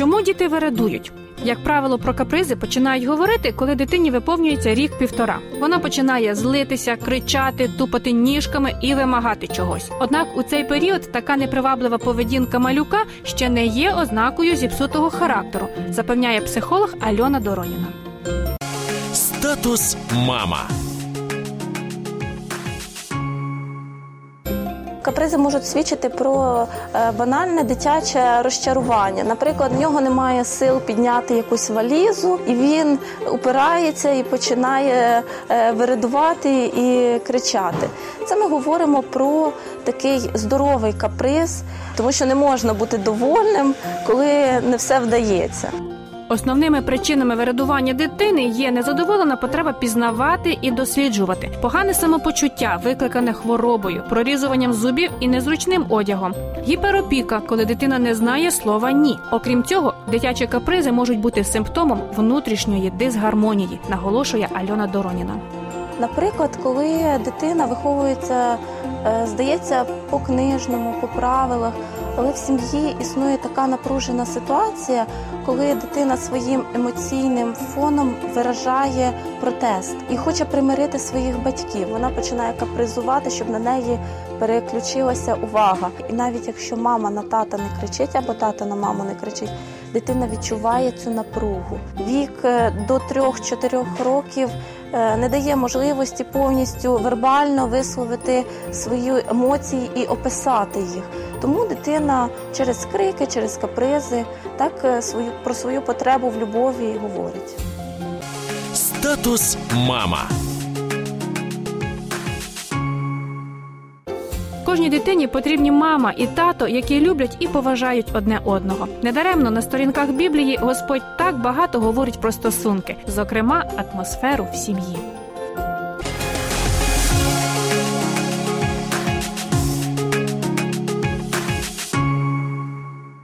Чому діти вередують? Як правило, про капризи починають говорити, коли дитині виповнюється рік-півтора. Вона починає злитися, кричати, тупати ніжками і вимагати чогось. Однак у цей період така неприваблива поведінка малюка ще не є ознакою зіпсутого характеру, запевняє психолог Альона Дороніна. Статус мама. Капризи можуть свідчити про е, банальне дитяче розчарування. Наприклад, в нього немає сил підняти якусь валізу, і він упирається і починає е, виридувати і кричати. Це ми говоримо про такий здоровий каприз, тому що не можна бути довольним, коли не все вдається. Основними причинами вирадування дитини є незадоволена потреба пізнавати і досліджувати, погане самопочуття, викликане хворобою, прорізуванням зубів і незручним одягом, гіперопіка, коли дитина не знає слова ні. Окрім цього, дитячі капризи можуть бути симптомом внутрішньої дисгармонії, наголошує Альона Дороніна. Наприклад, коли дитина виховується, е, здається, по книжному, по правилах, але в сім'ї існує така напружена ситуація, коли дитина своїм емоційним фоном виражає протест і хоче примирити своїх батьків. Вона починає капризувати, щоб на неї переключилася увага. І навіть якщо мама на тата не кричить або тата на маму не кричить, дитина відчуває цю напругу. Вік е, до 3-4 років е, не дає можливості повністю вербально висловити свої емоції і описати їх. Тому дитина через крики, через капризи так е, свою про свою потребу в любові говорить. Статус мама. Кожній дитині потрібні мама і тато, які люблять і поважають одне одного. Недаремно на сторінках Біблії Господь так багато говорить про стосунки, зокрема атмосферу в сім'ї.